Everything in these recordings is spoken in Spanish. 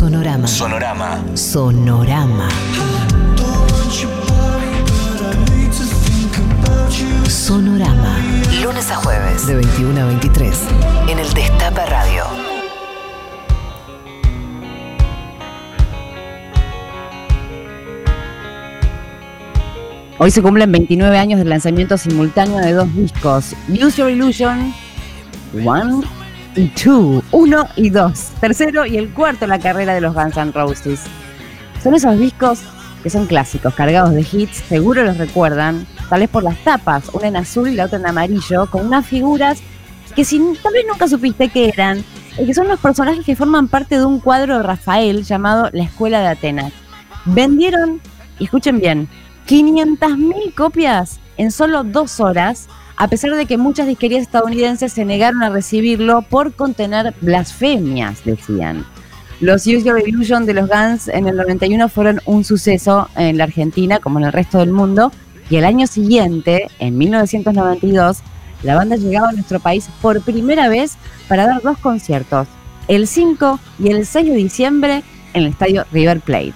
Sonorama. Sonorama. Sonorama. Sonorama. Lunes a jueves. De 21 a 23. En el Destape Radio. Hoy se cumplen 29 años del lanzamiento simultáneo de dos discos, Use Your Illusion 1 y 2, 1 y 2, tercero y el cuarto en la carrera de los Guns N' Roses. Son esos discos que son clásicos, cargados de hits, seguro los recuerdan, tal vez por las tapas, una en azul y la otra en amarillo, con unas figuras que si tal vez nunca supiste que eran, que son los personajes que forman parte de un cuadro de Rafael llamado La Escuela de Atenas. Vendieron, y escuchen bien, 500.000 copias en solo dos horas, a pesar de que muchas disquerías estadounidenses se negaron a recibirlo por contener blasfemias, decían. Los Use Your de los Guns en el 91 fueron un suceso en la Argentina, como en el resto del mundo, y el año siguiente, en 1992, la banda llegaba a nuestro país por primera vez para dar dos conciertos, el 5 y el 6 de diciembre en el estadio River Plate.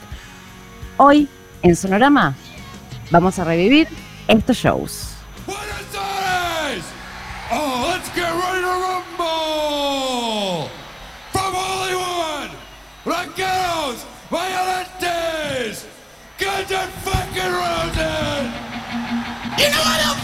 Hoy, en Sonorama, vamos a revivir estos shows. Oh, let's get ready to rumble! From Hollywood, Ranqueros, Violentes, Guns N' fucking Roses! You know what the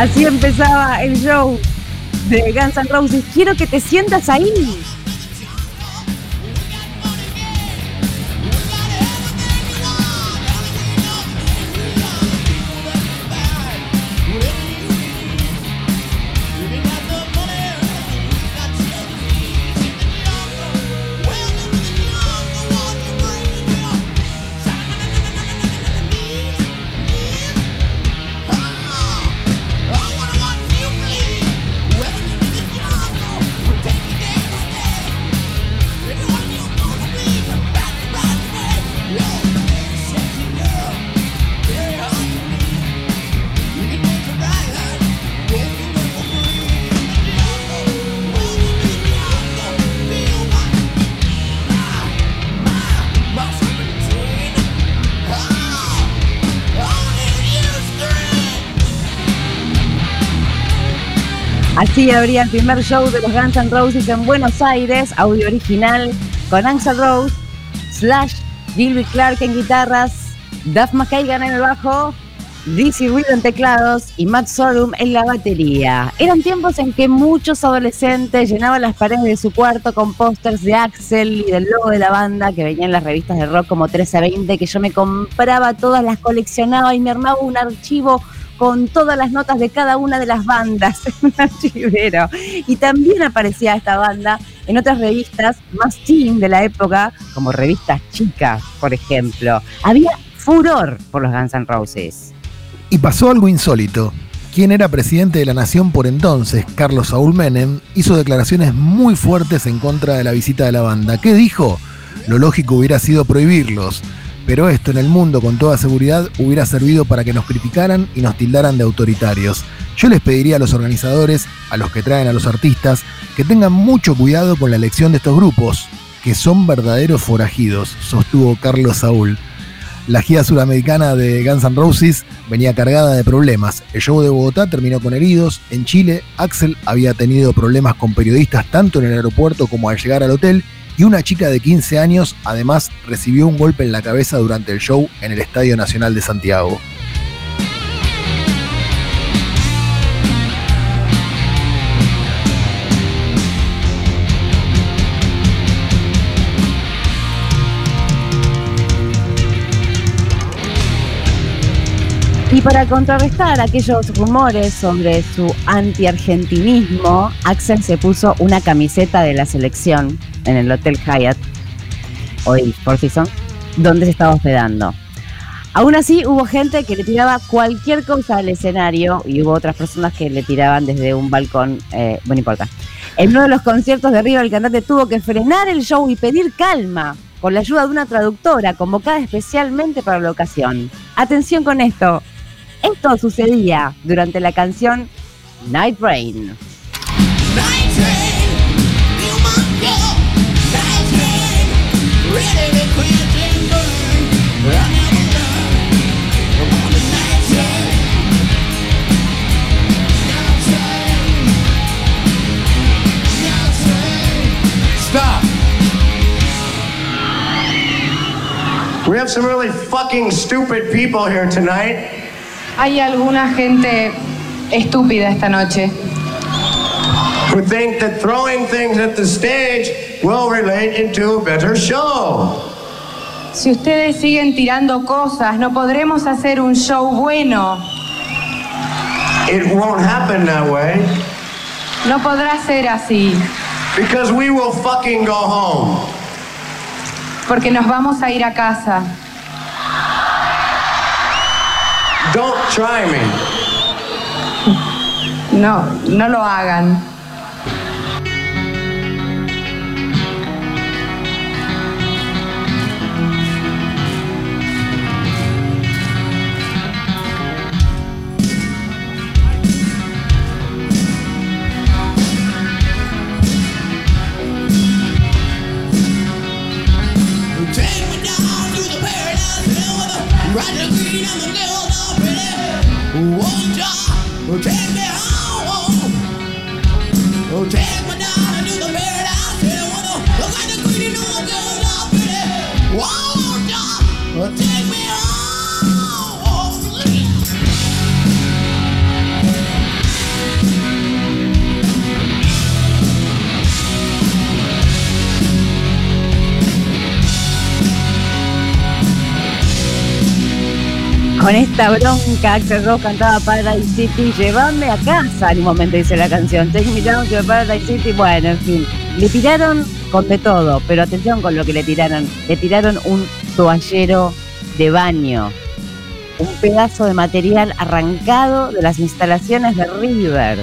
Así empezaba el show de Guns N' Roses. Quiero que te sientas ahí. Así abría el primer show de los Guns N' Roses en Buenos Aires, audio original, con Axel Rose, Slash, Gilby Clark en guitarras, Duff McKagan en el bajo, Dizzy Reed en teclados y Matt Sorum en la batería. Eran tiempos en que muchos adolescentes llenaban las paredes de su cuarto con pósters de Axel y del logo de la banda que venían en las revistas de rock como 1320, que yo me compraba todas, las coleccionaba y me armaba un archivo con todas las notas de cada una de las bandas en archivero. Y también aparecía esta banda en otras revistas más teen de la época, como revistas chicas, por ejemplo. Había furor por los Guns N' Roses. Y pasó algo insólito. Quien era presidente de la nación por entonces, Carlos Saúl Menem, hizo declaraciones muy fuertes en contra de la visita de la banda. ¿Qué dijo? Lo lógico hubiera sido prohibirlos, pero esto en el mundo con toda seguridad hubiera servido para que nos criticaran y nos tildaran de autoritarios. Yo les pediría a los organizadores, a los que traen a los artistas, que tengan mucho cuidado con la elección de estos grupos, que son verdaderos forajidos, sostuvo Carlos Saúl. La gira sudamericana de Guns N' Roses venía cargada de problemas. El show de Bogotá terminó con heridos. En Chile, Axel había tenido problemas con periodistas tanto en el aeropuerto como al llegar al hotel. Y una chica de 15 años además recibió un golpe en la cabeza durante el show en el Estadio Nacional de Santiago. Y para contrarrestar aquellos rumores sobre su anti-argentinismo, Axel se puso una camiseta de la selección en el Hotel Hyatt, hoy Seasons, donde se estaba hospedando. Aún así, hubo gente que le tiraba cualquier cosa al escenario y hubo otras personas que le tiraban desde un balcón. Eh, bueno, no importa. En uno de los conciertos de River, el cantante tuvo que frenar el show y pedir calma con la ayuda de una traductora convocada especialmente para la ocasión. Atención con esto. Esto sucedía durante la canción Night Rain. Stop. We have some really fucking stupid people here tonight. Hay alguna gente estúpida esta noche who think that throwing things at the stage will relate into a better show. Si ustedes siguen tirando cosas, no podremos hacer un show bueno. It won't happen that way No podrá ser así, because we will fucking go home. porque nos vamos a ir a casa. Don't try me. No, no lo hagan. Con esta bronca, Axel Rose cantaba Paradise City, llévame a casa, en un momento dice la canción, Take me down to Paradise City, bueno, en fin, le tiraron con de todo, pero atención con lo que le tiraron, le tiraron un toallero de baño, un pedazo de material arrancado de las instalaciones de River.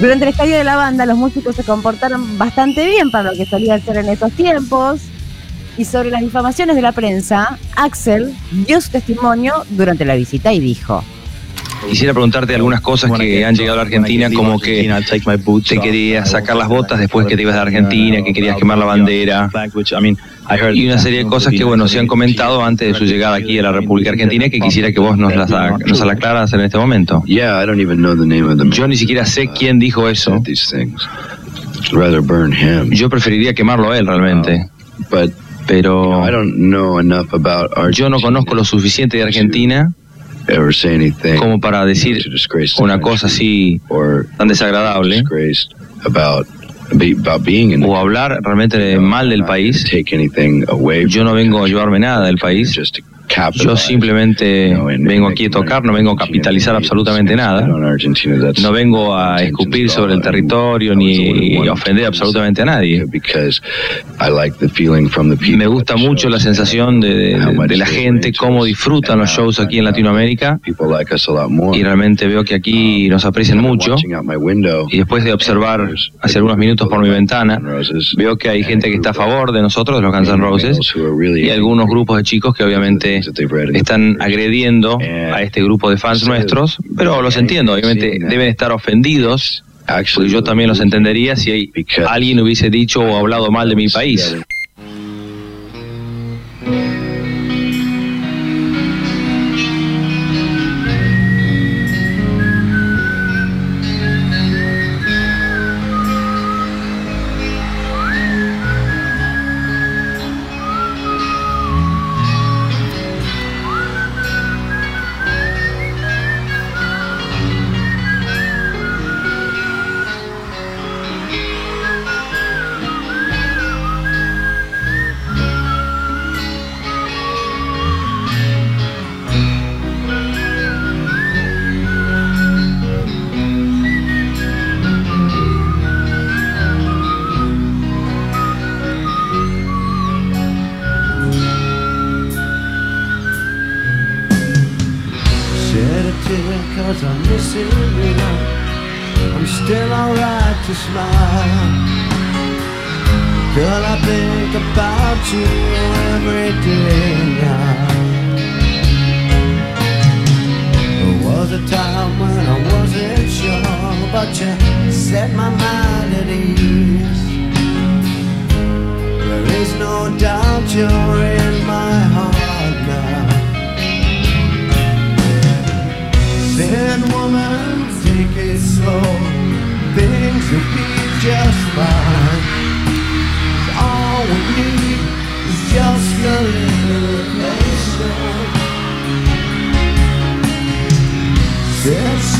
Durante el estadio de la banda, los músicos se comportaron bastante bien para lo que solía ser en esos tiempos. Y sobre las difamaciones de la prensa, Axel dio su testimonio durante la visita y dijo: Quisiera preguntarte algunas cosas que han llegado a la Argentina, como que te querías sacar las botas después que te ibas de Argentina, que querías quemar la bandera, y una serie de cosas que, bueno, se han comentado antes de su llegada aquí a la República Argentina que quisiera que vos nos las, nos las aclaras en este momento. Yeah, I don't even know the name of them. Yo ni siquiera sé quién dijo eso. These things. I'd rather burn him. Yo preferiría quemarlo a él realmente, pero yo no conozco lo suficiente de Argentina como para decir una cosa así tan desagradable o hablar realmente mal del país. Yo no vengo a llevarme nada del país. Yo simplemente vengo aquí a tocar, no vengo a capitalizar absolutamente nada. No vengo a escupir sobre el territorio ni a ofender absolutamente a nadie. Me gusta mucho la sensación de, de- de la gente, cómo disfrutan los shows aquí en Latinoamérica y realmente veo que aquí nos aprecian mucho. Y después de observar hace algunos minutos por mi ventana, veo que hay gente que está a favor de nosotros, de los Guns N' Roses, y algunos grupos de chicos que obviamente están agrediendo a este grupo de fans nuestros, pero los entiendo, obviamente deben estar ofendidos, porque yo también los entendería si alguien hubiese dicho o hablado mal de mi país. You every day now. There was a time when I wasn't sure, but you set my mind at ease. There is no doubt you're in my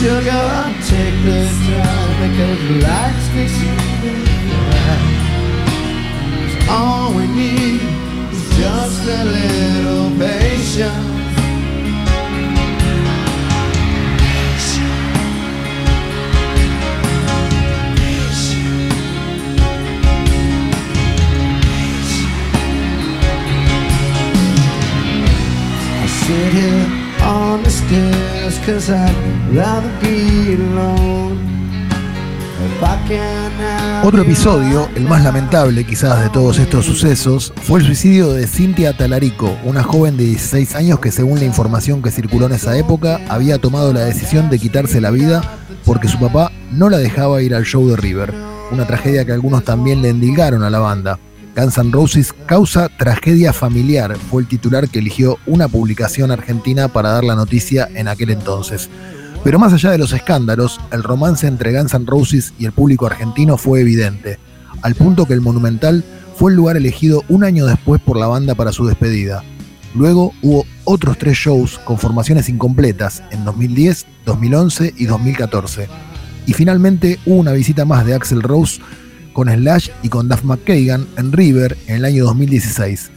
sugar, take the time because life's deceiving. All we need cause I'd rather be alone. If I can have Otro episodio, el más lamentable quizás de todos estos sucesos, fue el suicidio de Cintia Talarico, una joven de 16 años que según la información que circuló en esa época, había tomado la decisión de quitarse la vida porque su papá no la dejaba ir al show de River, una tragedia que algunos también le endilgaron a la banda. Guns N' Roses causa tragedia familiar, fue el titular que eligió una publicación argentina para dar la noticia en aquel entonces. Pero más allá de los escándalos, el romance entre Guns N' Roses y el público argentino fue evidente, al punto que el Monumental fue el lugar elegido un año después por la banda para su despedida. Luego hubo otros tres shows con formaciones incompletas en 2010, 2011 y 2014. Y finalmente hubo una visita más de Axel Rose con Slash y con Duff McKagan en River en el año 2016.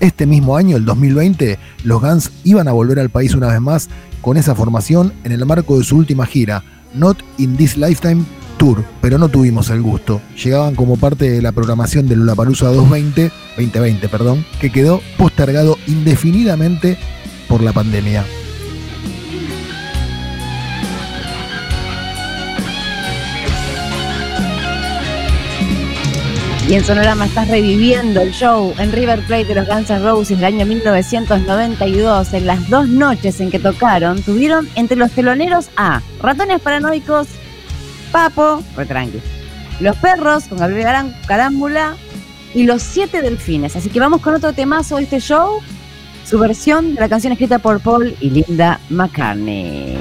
Este mismo año, el 2020, los Guns iban a volver al país una vez más con esa formación en el marco de su última gira, Not in This Lifetime Tour, pero no tuvimos el gusto. Llegaban como parte de la programación de Lollapalooza 220, 2020, perdón, que quedó postergado indefinidamente por la pandemia. Y en Sonorama estás reviviendo el show en River Plate de los Guns N' Roses del año 1992. En las dos noches en que tocaron, tuvieron entre los teloneros a Ratones Paranoicos, Papo, retranqui, Los Perros con Gabriel Carámbula y Los Siete Delfines. Así que vamos con otro temazo de este show, su versión de la canción escrita por Paul y Linda McCartney.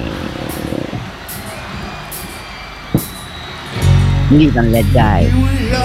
Live and Let Die.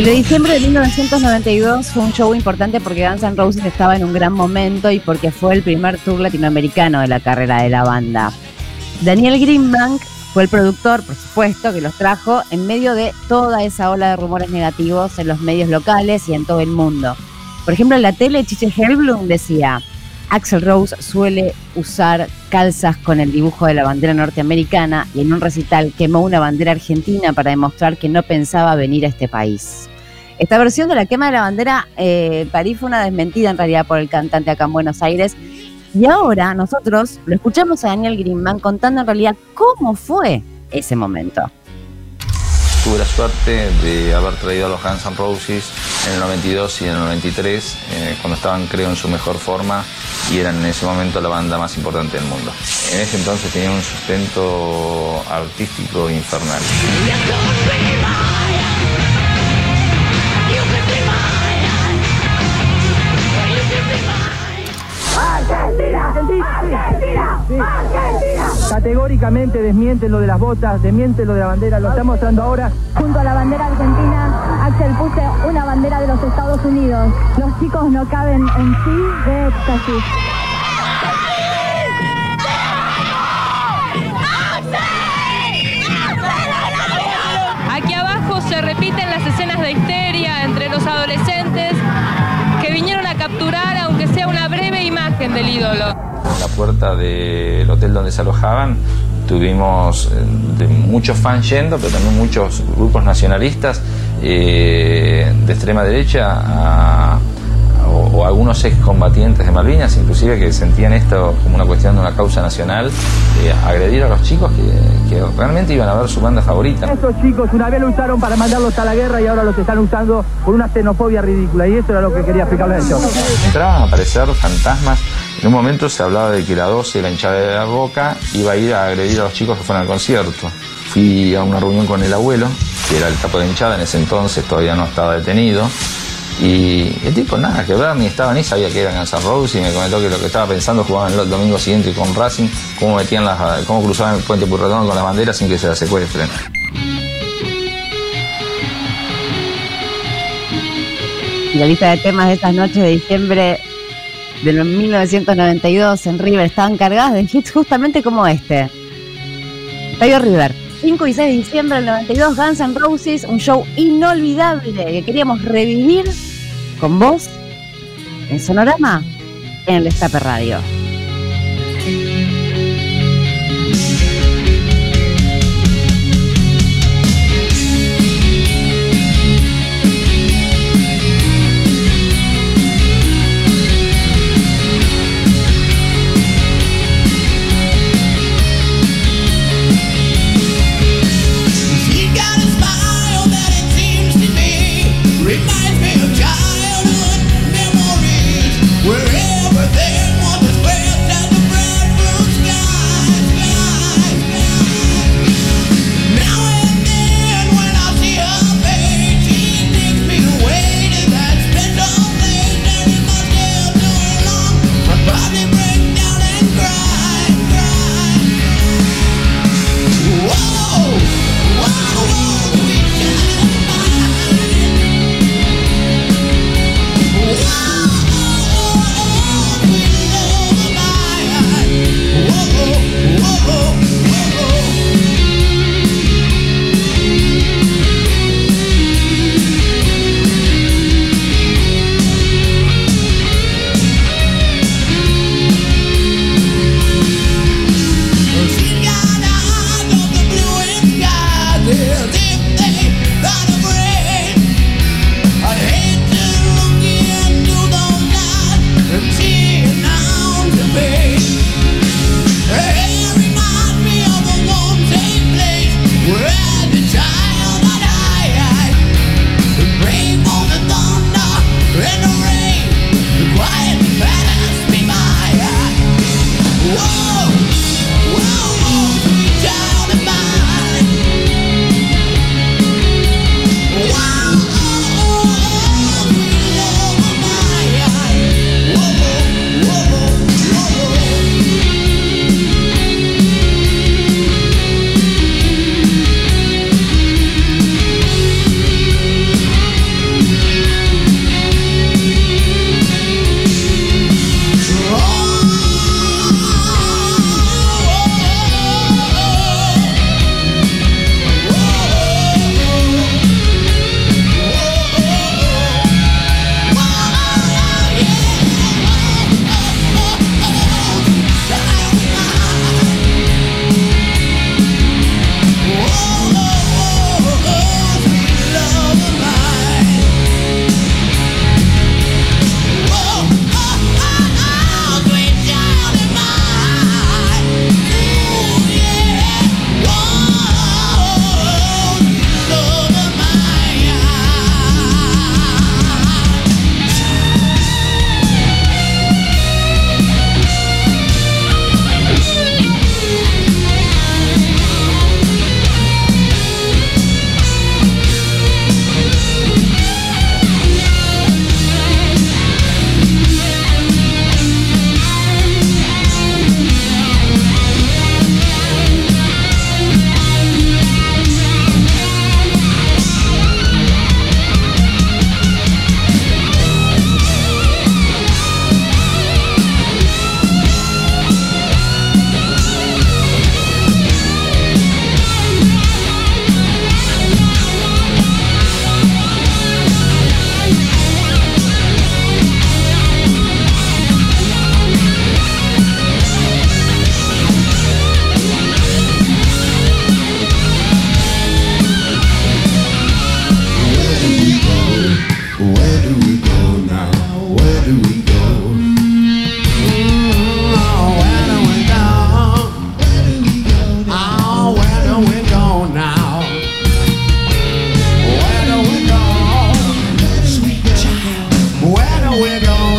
El de diciembre de 1992 fue un show importante porque Guns N' Roses estaba en un gran momento y porque fue el primer tour latinoamericano de la carrera de la banda. Daniel Greenbank fue el productor, por supuesto, que los trajo en medio de toda esa ola de rumores negativos en los medios locales y en todo el mundo. Por ejemplo, en la tele, Chiche Hellblum decía, Axel Rose suele usar calzas con el dibujo de la bandera norteamericana y en un recital quemó una bandera argentina para demostrar que no pensaba venir a este país. Esta versión de la quema de la bandera eh, París fue una desmentida en realidad por el cantante acá en Buenos Aires. Y ahora nosotros lo escuchamos a Daniel Greenman contando en realidad cómo fue ese momento. Tuve la suerte de haber traído a los Guns N' Roses en el 92 y en el 93, eh, cuando estaban creo en su mejor forma y eran en ese momento la banda más importante del mundo. En ese entonces tenían un sustento artístico infernal. Categóricamente desmienten lo de las botas, desmienten lo de la bandera, lo está mostrando ahora. Junto a la bandera argentina, Axel puse una bandera de los Estados Unidos. Los chicos no caben en sí de éxtasis. Aquí abajo se repiten las escenas de histeria entre los adolescentes que vinieron a capturar, aunque sea una breve imagen del ídolo. En la puerta del hotel donde se alojaban tuvimos eh, de muchos fans yendo, pero también muchos grupos nacionalistas eh, de extrema derecha a- o, o algunos excombatientes de Malvinas, inclusive que sentían esto como una cuestión de una causa nacional, eh, agredir a los chicos que, que realmente iban a ver su banda favorita. Estos chicos una vez lo usaron para mandarlos a la guerra y ahora los están usando por una xenofobia ridícula. Y eso era lo que quería explicarles ellos. Entraban a aparecer fantasmas. En un momento se hablaba de que la 12, la hinchada de la Boca, iba a ir a agredir a los chicos que fueron al concierto. Fui a una reunión con el abuelo, que era el capo de hinchada, en ese entonces todavía no estaba detenido. Y el tipo nada que ver, ni estaba ni sabía que eran Guns N' Roses y me comentó que lo que estaba pensando jugaban el domingo siguiente con Racing, cómo metían las, cómo cruzaban el puente Purredón con las banderas sin que se las secuestren. La lista de temas de estas noches de diciembre de 1992 en River estaban cargadas de hits justamente como este. Estadio River. 5 y 6 de diciembre del 92, Guns N' Roses, un show inolvidable que queríamos revivir con vos en Sonorama en el Destape Radio.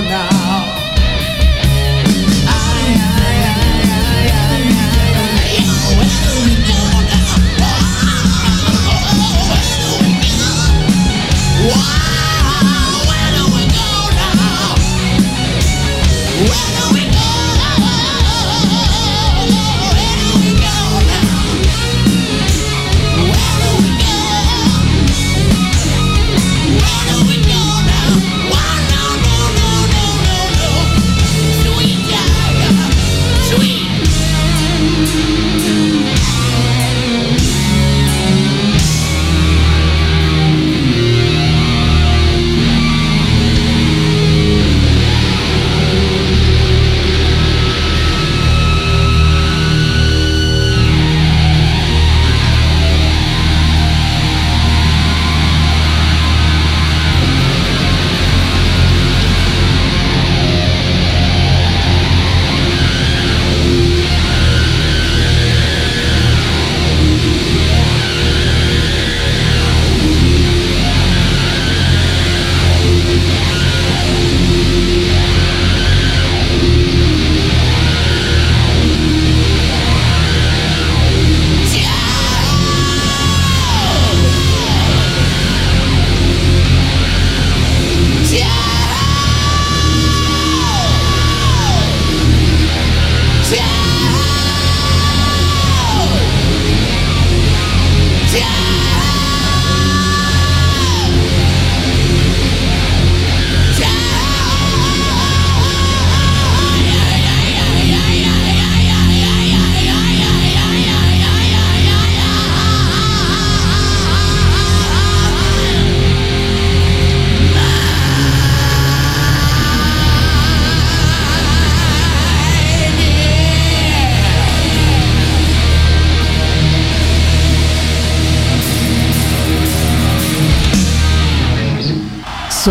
now.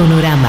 Sonorama.